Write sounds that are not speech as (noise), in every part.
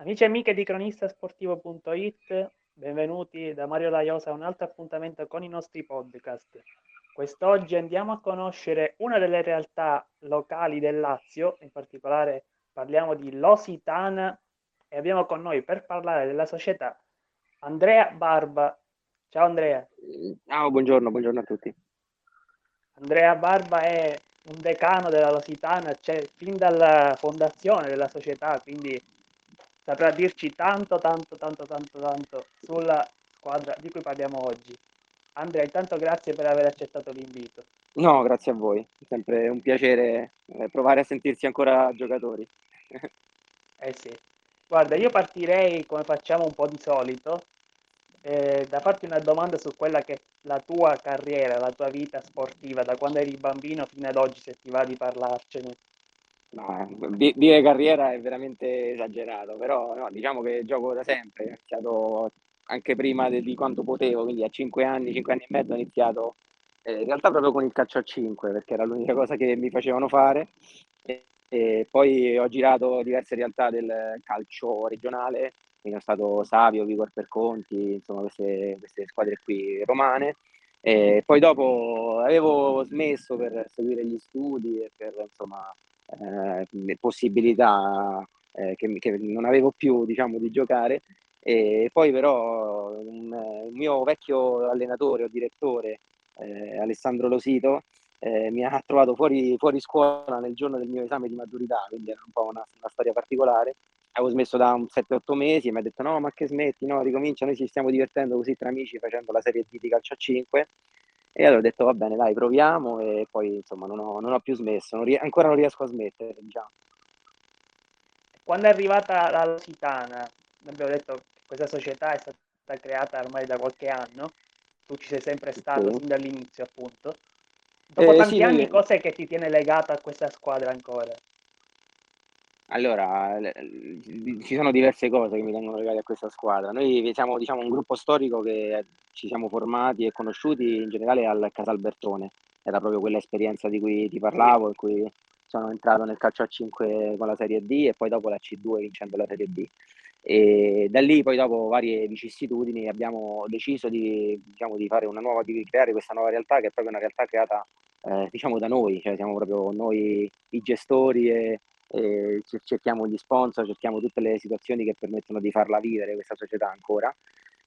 Amici e amiche di cronistasportivo.it, benvenuti da Mario Laiosa a un altro appuntamento con i nostri podcast. Quest'oggi andiamo a conoscere una delle realtà locali del Lazio, in particolare parliamo di Lositana e abbiamo con noi per parlare della società Andrea Barba. Ciao Andrea. Ciao, buongiorno, buongiorno a tutti. Andrea Barba è un decano della Lositana, c'è fin dalla fondazione della società, quindi saprà dirci tanto, tanto, tanto, tanto, tanto sulla squadra di cui parliamo oggi. Andrea, intanto grazie per aver accettato l'invito. No, grazie a voi, è sempre un piacere eh, provare a sentirsi ancora giocatori. (laughs) eh sì. Guarda, io partirei come facciamo un po' di solito, eh, da farti una domanda su quella che è la tua carriera, la tua vita sportiva, da quando eri bambino fino ad oggi, se ti va di parlarcene. No, dire carriera è veramente esagerato, però no, diciamo che gioco da sempre, ho iniziato anche prima di, quanto potevo, quindi a 5 anni, 5 anni e mezzo ho iniziato eh, in realtà proprio con il calcio a 5, perché era l'unica cosa che mi facevano fare. E, e poi ho girato diverse realtà del calcio regionale, quindi ho stato Savio, Vigor Perconti, insomma queste, queste squadre qui romane. E poi dopo avevo smesso per seguire gli studi e per insomma eh, possibilità eh, che, che, non avevo più diciamo, di giocare. E poi però un, un mio vecchio allenatore o direttore, eh, Alessandro Losito, eh, mi ha trovato fuori, fuori, scuola nel giorno del mio esame di maturità, quindi era un po' una, una storia particolare. Avevo smesso da un 7-8 mesi e mi ha detto no, ma che smetti, no, ricomincia, noi ci stiamo divertendo così tra amici facendo la serie D di calcio a 5 e allora ho detto va bene, dai, proviamo e poi insomma non ho, non ho più smesso, non ries- ancora non riesco a smettere, diciamo. Quando è arrivata la Lusitana, abbiamo detto che questa società è stata creata ormai da qualche anno, tu ci sei sempre stato sì. sin dall'inizio appunto. Dopo eh, tanti sì, anni, cos'è che ti tiene legato a questa squadra ancora? Allora, ci sono diverse cose che mi tengono legate a questa squadra. Noi siamo diciamo, un gruppo storico che ci siamo formati e conosciuti in generale al Casalbertone. Era proprio quella esperienza di cui ti parlavo, in cui sono entrato nel calcio a 5 con la Serie D e poi dopo la C2 vincendo la Serie D. E da lì poi dopo varie vicissitudini abbiamo deciso di, diciamo, di nuova, di creare questa nuova realtà che è proprio una realtà creata eh, diciamo da noi, cioè siamo proprio noi i gestori e, e cerchiamo gli sponsor, cerchiamo tutte le situazioni che permettono di farla vivere questa società ancora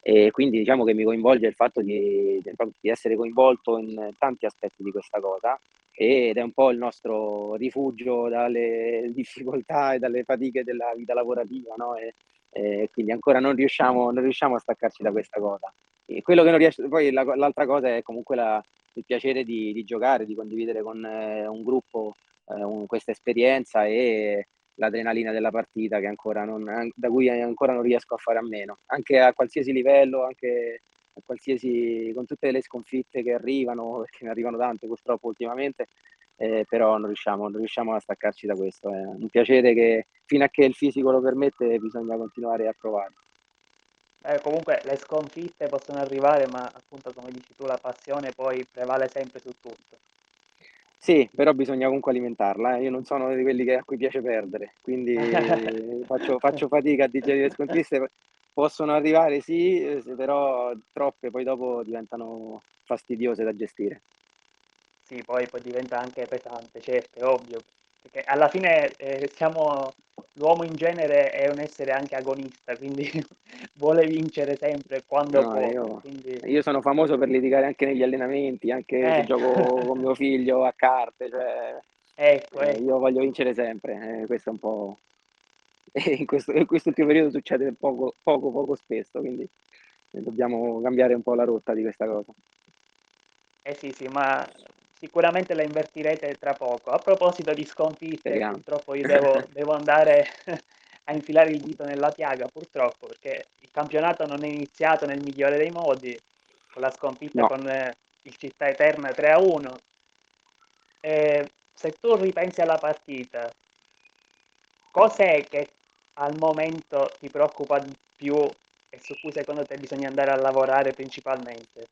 e quindi diciamo che mi coinvolge il fatto di, di essere coinvolto in tanti aspetti di questa cosa ed è un po' il nostro rifugio dalle (laughs) difficoltà e dalle fatiche della vita lavorativa, no? E, e quindi ancora non riusciamo, non riusciamo, a staccarci da questa cosa. E quello che non riesce, poi la, l'altra cosa è comunque la, il piacere di, di, giocare, di condividere con eh, un gruppo eh, un, questa esperienza e l'adrenalina della partita non, da cui ancora non riesco a fare a meno, anche a qualsiasi livello, anche a qualsiasi, con tutte le sconfitte che arrivano, perché ne arrivano tante purtroppo ultimamente, eh, però non riusciamo, non riusciamo, a staccarci da questo. È un piacere che fino a che il fisico lo permette bisogna continuare a provare. Eh, comunque le sconfitte possono arrivare, ma appunto come dici tu la passione poi prevale sempre su tutto. Sì, però bisogna comunque alimentarla, eh. Io non sono di quelli che a cui piace perdere, quindi (laughs) faccio faccio fatica a digerire le sconfitte. Possono arrivare sì, eh, però troppe poi dopo diventano fastidiose da gestire. Sì, poi poi diventa anche pesante, certo, è ovvio. Perché alla fine, ehm, siamo l'uomo in genere è un essere anche agonista, quindi (laughs) vuole vincere sempre quando No, può, io quindi io sono famoso per litigare anche negli allenamenti, anche se Eh. gioco con mio figlio a carte, cioè, Ecco, ehm, ecco. io voglio vincere sempre, eh, questo è un po' (laughs) in questo in quest'ultimo periodo succede poco, poco, poco spesso, quindi eh, dobbiamo cambiare un po' la rotta di questa cosa. Eh sì, sì, ma sicuramente la invertirete tra poco. A proposito di sconfitte, Speriamo. purtroppo io devo (laughs) devo andare (laughs) a infilare il dito nella piaga, purtroppo, perché il campionato non è iniziato nel migliore dei modi, con la sconfitta No. con il Città Eterna 3-1. Ehm, se tu ripensi alla partita cos'è che al momento ti preoccupa di più e su cui secondo te bisogna andare a lavorare principalmente?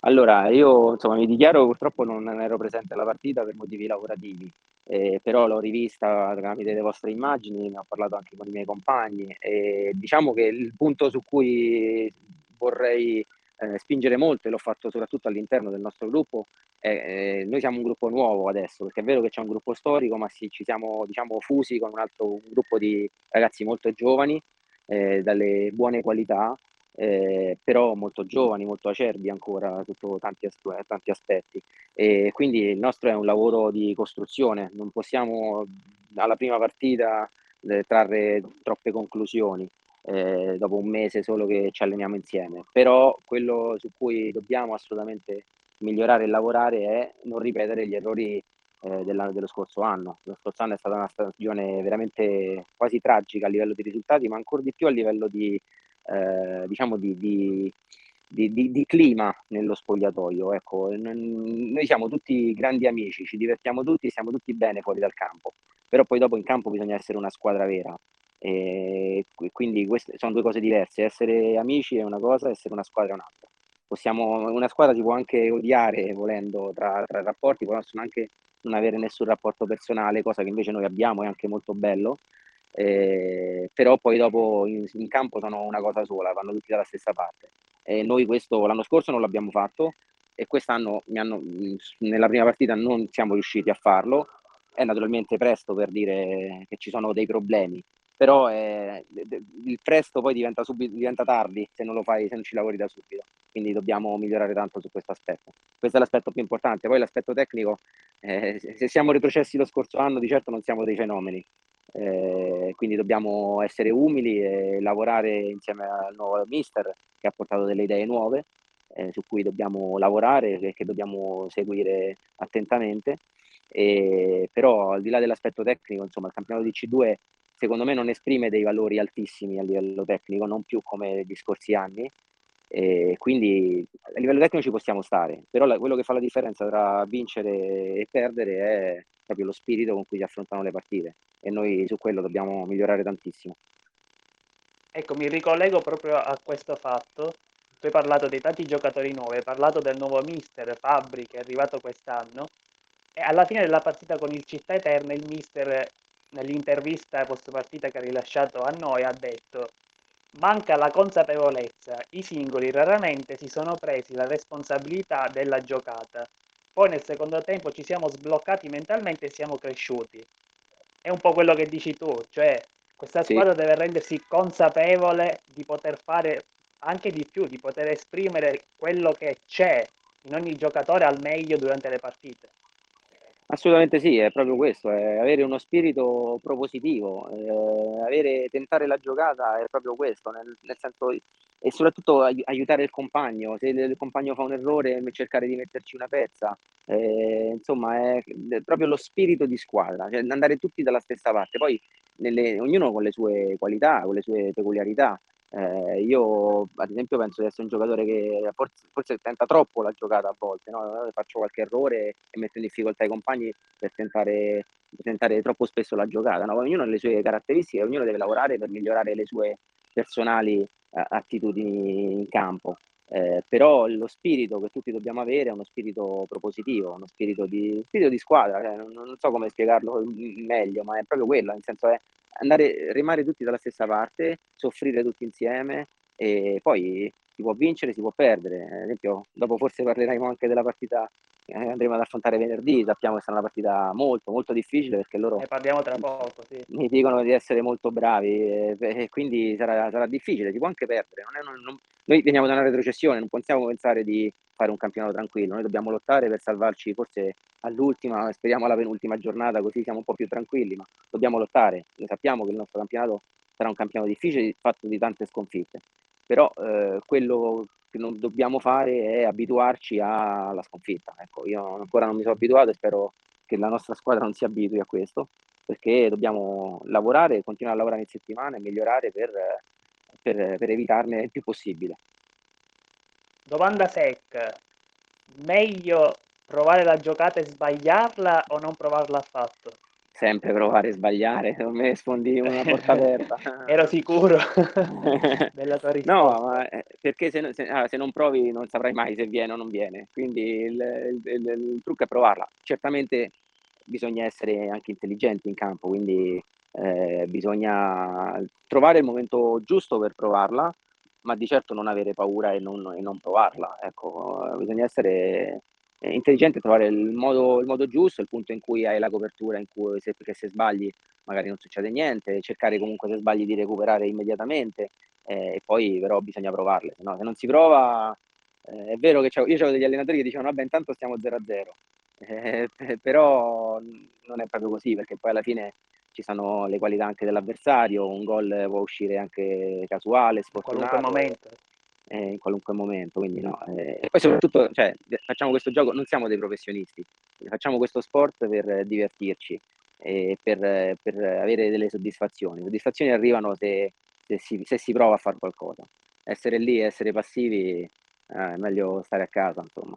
Allora, io insomma mi dichiaro purtroppo non ero presente alla partita per motivi lavorativi, eh, però l'ho rivista tramite le vostre immagini, ne ho parlato anche con i miei compagni e diciamo che il punto su cui vorrei eh, spingere molto e l'ho fatto soprattutto all'interno del nostro gruppo eh, noi siamo un gruppo nuovo adesso perché è vero che c'è un gruppo storico ma sì, ci siamo diciamo fusi con un altro un gruppo di ragazzi molto giovani eh, dalle buone qualità eh, però molto giovani, molto acerbi ancora sotto tanti, tanti, aspetti. E quindi il nostro è un lavoro di costruzione, non possiamo alla prima partita eh, trarre troppe conclusioni. Eh, dopo un mese solo che ci alleniamo insieme, però quello su cui dobbiamo assolutamente migliorare e lavorare è non ripetere gli errori eh, dello scorso anno. Lo scorso anno è stata una stagione veramente quasi tragica a livello di risultati, ma ancora di più a livello di eh, diciamo di, di, di, di, clima nello spogliatoio. Ecco, noi siamo tutti grandi amici, ci divertiamo tutti, stiamo tutti bene fuori dal campo, però poi dopo in campo bisogna essere una squadra vera. E quindi queste sono due cose diverse, essere amici è una cosa, essere una squadra è un'altra. Possiamo, una squadra si può anche odiare volendo tra, tra rapporti, possono anche non avere nessun rapporto personale, cosa che invece noi abbiamo, è anche molto bello, eh, però poi dopo in, in, campo sono una cosa sola, vanno tutti dalla stessa parte. E noi questo l'anno scorso non l'abbiamo fatto e quest'anno hanno, nella prima partita non siamo riusciti a farlo. È naturalmente presto per dire che ci sono dei problemi, però è, il presto poi diventa, subito, diventa tardi se non lo fai, se non ci lavori da subito. Quindi dobbiamo migliorare tanto su questo aspetto. Questo è l'aspetto più importante. Poi l'aspetto tecnico, eh, se siamo retrocessi lo scorso anno, di certo non siamo dei fenomeni. Eh, quindi dobbiamo essere umili e lavorare insieme al nuovo mister che ha portato delle idee nuove eh, su cui dobbiamo lavorare e che dobbiamo seguire attentamente. E, però al di là dell'aspetto tecnico, insomma, il campionato di C2 secondo me non esprime dei valori altissimi a livello tecnico, non più come gli scorsi anni. E quindi a livello tecnico ci possiamo stare, però la, quello che fa la differenza tra vincere e perdere è proprio lo spirito con cui si affrontano le partite e noi su quello dobbiamo migliorare tantissimo. Ecco, mi ricollego proprio a questo fatto. Tu hai parlato dei tanti giocatori nuovi, hai parlato del nuovo mister Fabri che è arrivato quest'anno e alla fine della partita con il Città Eterna il mister nell'intervista post partita che ha rilasciato a noi ha detto manca la consapevolezza, i singoli raramente si sono presi la responsabilità della giocata poi nel secondo tempo ci siamo sbloccati mentalmente e siamo cresciuti. È un po' quello che dici tu, cioè questa squadra sì. deve rendersi consapevole di poter fare anche di più, di poter esprimere quello che c'è in ogni giocatore al meglio durante le partite. Assolutamente sì, è proprio questo, è avere uno spirito propositivo, eh, avere, tentare la giocata è proprio questo, nel, nel senso, e soprattutto aiutare il compagno, se il compagno fa un errore cercare di metterci una pezza, eh, insomma è, è, proprio lo spirito di squadra, cioè andare tutti dalla stessa parte, poi nelle, ognuno con le sue qualità, con le sue peculiarità, eh, io ad esempio penso di essere un giocatore che forse, forse, tenta troppo la giocata a volte, no? faccio qualche errore e metto in difficoltà i compagni per tentare, per tentare troppo spesso la giocata. No? Ognuno ha le sue caratteristiche, ognuno deve lavorare per migliorare le sue personali eh, attitudini in campo. Eh, però lo spirito che tutti dobbiamo avere è uno spirito propositivo, uno spirito di, spirito di squadra, cioè, non, non, so come spiegarlo meglio, ma è proprio quello, nel senso è andare, remare tutti dalla stessa parte, soffrire tutti insieme e poi si può vincere, si può perdere. Ad esempio, dopo forse parleremo anche della partita che andremo ad affrontare venerdì, sappiamo che sarà una partita molto molto difficile perché loro ne parliamo tra poco, sì. mi dicono di essere molto bravi e, e quindi sarà, sarà, difficile, si può anche perdere. Non è, non, non, noi veniamo da una retrocessione, non possiamo pensare di fare un campionato tranquillo, noi dobbiamo lottare per salvarci forse all'ultima, speriamo alla penultima giornata, così siamo un po' più tranquilli, ma dobbiamo lottare. Noi sappiamo che il nostro campionato sarà un campionato difficile, fatto di tante sconfitte, però eh, quello che non dobbiamo fare è abituarci alla sconfitta. Ecco, io ancora non mi sono abituato e spero che la nostra squadra non si abitui a questo, perché dobbiamo lavorare, continuare a lavorare in settimana e migliorare per, per, per evitarne il più possibile. Domanda secca. Meglio provare la giocata e sbagliarla o non provarla affatto? Sempre provare e sbagliare, (laughs) non me sfondi una porta aperta. (laughs) Ero sicuro (laughs) della tua risposta. No, ma eh, perché se, se, ah, se, non provi non saprai mai se viene o non viene, quindi il, il, il, il trucco è provarla. Certamente bisogna essere anche intelligenti in campo, quindi eh, bisogna trovare il momento giusto per provarla, ma di certo non avere paura e non, e non provarla. Ecco, bisogna essere intelligenti e trovare il modo, il modo, giusto, il punto in cui hai la copertura, in cui se, perché se sbagli magari non succede niente, cercare comunque se sbagli di recuperare immediatamente eh, e poi però bisogna provarle, no, se non si prova eh, è vero che io avevo degli allenatori che dicevano vabbè intanto stiamo 0 a 0 (laughs) eh, però non è proprio così perché poi alla fine ci sono le qualità anche dell'avversario, un gol può uscire anche casuale, sfortunato. In qualunque momento. Eh, in qualunque momento, quindi no. Eh, e poi soprattutto, cioè, facciamo questo gioco, non siamo dei professionisti, facciamo questo sport per divertirci e per, per avere delle soddisfazioni. Le soddisfazioni arrivano se, se, si, se si prova a fare qualcosa. Essere lì, essere passivi, eh, è meglio stare a casa, insomma.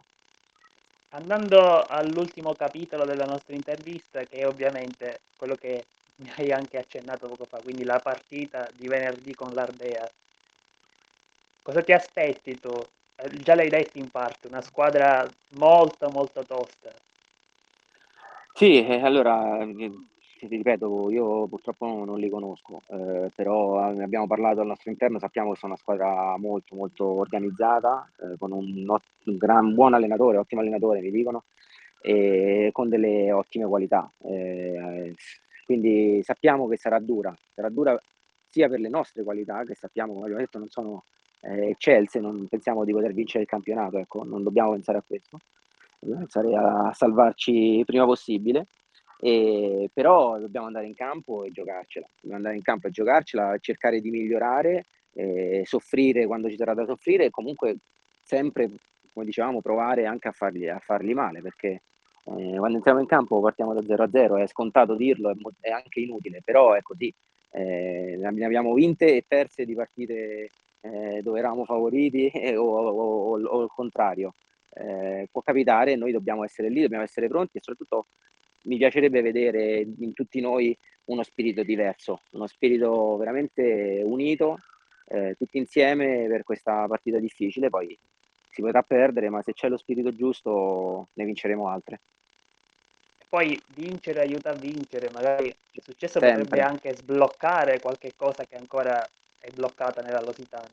Andando all'ultimo capitolo della nostra intervista, che è ovviamente quello che mi hai anche accennato poco fa, quindi la partita di venerdì con l'Ardea. Cosa ti aspetti tu? Eh, già l'hai detto in parte, una squadra molto molto tosta. Sì, eh, allora ti ripeto, io purtroppo non li conosco, eh, però ne abbiamo parlato al nostro interno, sappiamo che sono una squadra molto molto organizzata, eh, con un, un gran, buon allenatore, ottimo allenatore mi dicono, e con delle ottime qualità. Eh, quindi sappiamo che sarà dura, sarà dura sia per le nostre qualità, che sappiamo, come abbiamo detto, non sono eh, eccelse, non pensiamo di poter vincere il campionato, ecco, non dobbiamo pensare a questo, dobbiamo pensare a salvarci prima possibile e, però dobbiamo andare in campo e giocarcela, dobbiamo andare in campo e giocarcela, cercare di migliorare, eh, soffrire quando ci sarà da soffrire e comunque sempre, come dicevamo, provare anche a fargli, a fargli male, perché eh, quando entriamo in campo partiamo da 0 a 0, è scontato dirlo, è, è anche inutile, però è così. Eh, ne abbiamo vinte e perse di partite eh, dove eravamo favoriti (laughs) o, o, o, o il contrario. Eh, può capitare, noi dobbiamo essere lì, dobbiamo essere pronti e soprattutto mi piacerebbe vedere in tutti noi uno spirito diverso, uno spirito veramente unito, eh, tutti insieme per questa partita difficile, poi si potrà perdere, ma se c'è lo spirito giusto ne vinceremo altre. Poi vincere aiuta a vincere, magari il successo Sempre. potrebbe anche sbloccare qualche cosa che ancora è bloccata nella Lositana.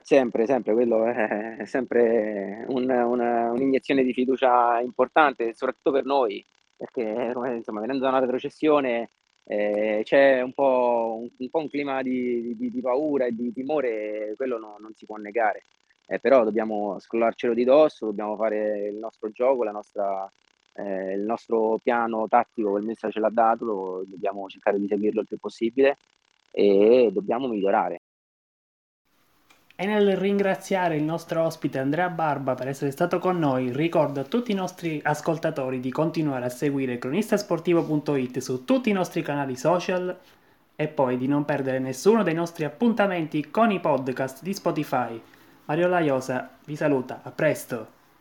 Sempre, sempre, quello è sempre un, una, un'iniezione di fiducia importante, soprattutto per noi, perché insomma, venendo da una retrocessione eh, c'è un po' un, un, po' un clima di, di, di, paura e di timore, quello no, non si può negare. Eh, però dobbiamo scrollarcelo di dosso, dobbiamo fare il nostro gioco, nostra, eh, il nostro piano tattico il mister ce l'ha dato, dobbiamo cercare di seguirlo il più possibile e dobbiamo migliorare. E nel ringraziare il nostro ospite Andrea Barba per essere stato con noi, ricordo a tutti i nostri ascoltatori di continuare a seguire cronistasportivo.it su tutti i nostri canali social e poi di non perdere nessuno dei nostri appuntamenti con i podcast di Spotify. Mario Laiosa vi saluta, a presto!